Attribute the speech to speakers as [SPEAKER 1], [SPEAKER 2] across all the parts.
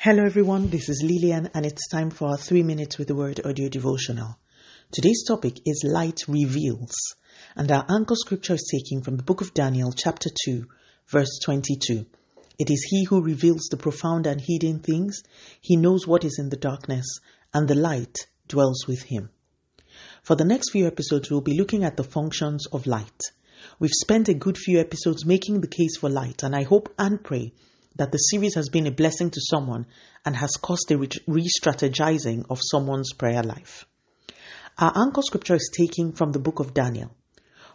[SPEAKER 1] Hello, everyone. This is Lillian, and it's time for our three minutes with the word audio devotional. Today's topic is Light Reveals, and our anchor scripture is taken from the book of Daniel, chapter 2, verse 22. It is He who reveals the profound and hidden things. He knows what is in the darkness, and the light dwells with Him. For the next few episodes, we'll be looking at the functions of light. We've spent a good few episodes making the case for light, and I hope and pray that the series has been a blessing to someone and has caused a re strategizing of someone's prayer life. Our anchor scripture is taken from the book of Daniel.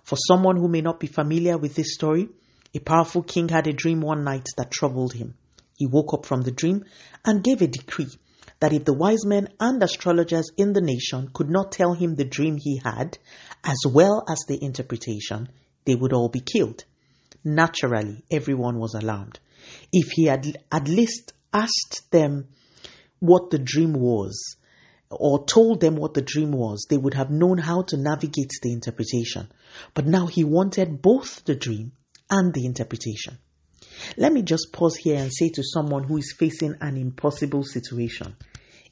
[SPEAKER 1] For someone who may not be familiar with this story, a powerful king had a dream one night that troubled him. He woke up from the dream and gave a decree that if the wise men and astrologers in the nation could not tell him the dream he had, as well as the interpretation, they would all be killed. Naturally, everyone was alarmed if he had at least asked them what the dream was or told them what the dream was, they would have known how to navigate the interpretation. But now he wanted both the dream and the interpretation. Let me just pause here and say to someone who is facing an impossible situation,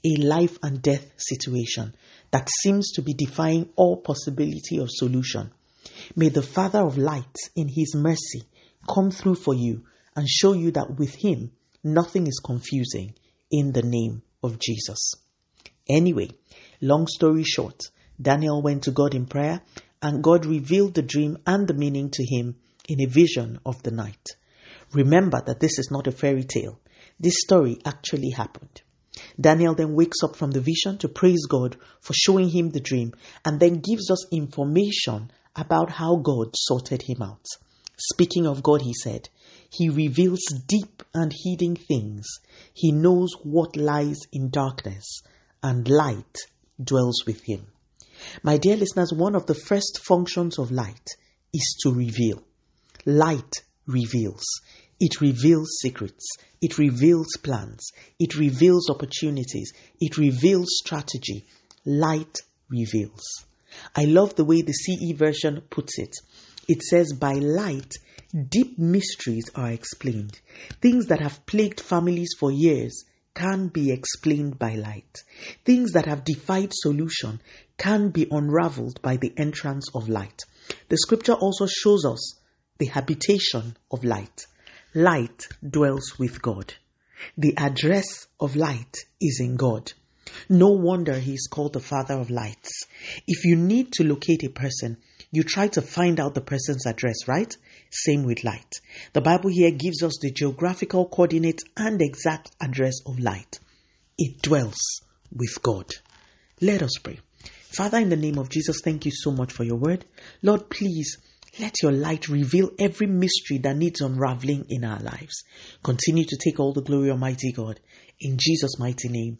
[SPEAKER 1] a life and death situation that seems to be defying all possibility of solution. May the Father of lights, in His mercy, come through for you and show you that with Him, nothing is confusing in the name of Jesus. Anyway, long story short, Daniel went to God in prayer and God revealed the dream and the meaning to him in a vision of the night. Remember that this is not a fairy tale. This story actually happened. Daniel then wakes up from the vision to praise God for showing him the dream and then gives us information about how God sorted him out. Speaking of God, he said, He reveals deep and hidden things. He knows what lies in darkness, and light dwells with him. My dear listeners, one of the first functions of light is to reveal. Light reveals. It reveals secrets. It reveals plans. It reveals opportunities. It reveals strategy. Light reveals. I love the way the CE version puts it. It says, By light, deep mysteries are explained. Things that have plagued families for years can be explained by light. Things that have defied solution can be unraveled by the entrance of light. The scripture also shows us the habitation of light. Light dwells with God. The address of light is in God. No wonder he is called the Father of lights. If you need to locate a person, you try to find out the person's address, right? Same with light. The Bible here gives us the geographical coordinates and exact address of light. It dwells with God. Let us pray. Father, in the name of Jesus, thank you so much for your word. Lord, please let your light reveal every mystery that needs unraveling in our lives. Continue to take all the glory, Almighty God. In Jesus' mighty name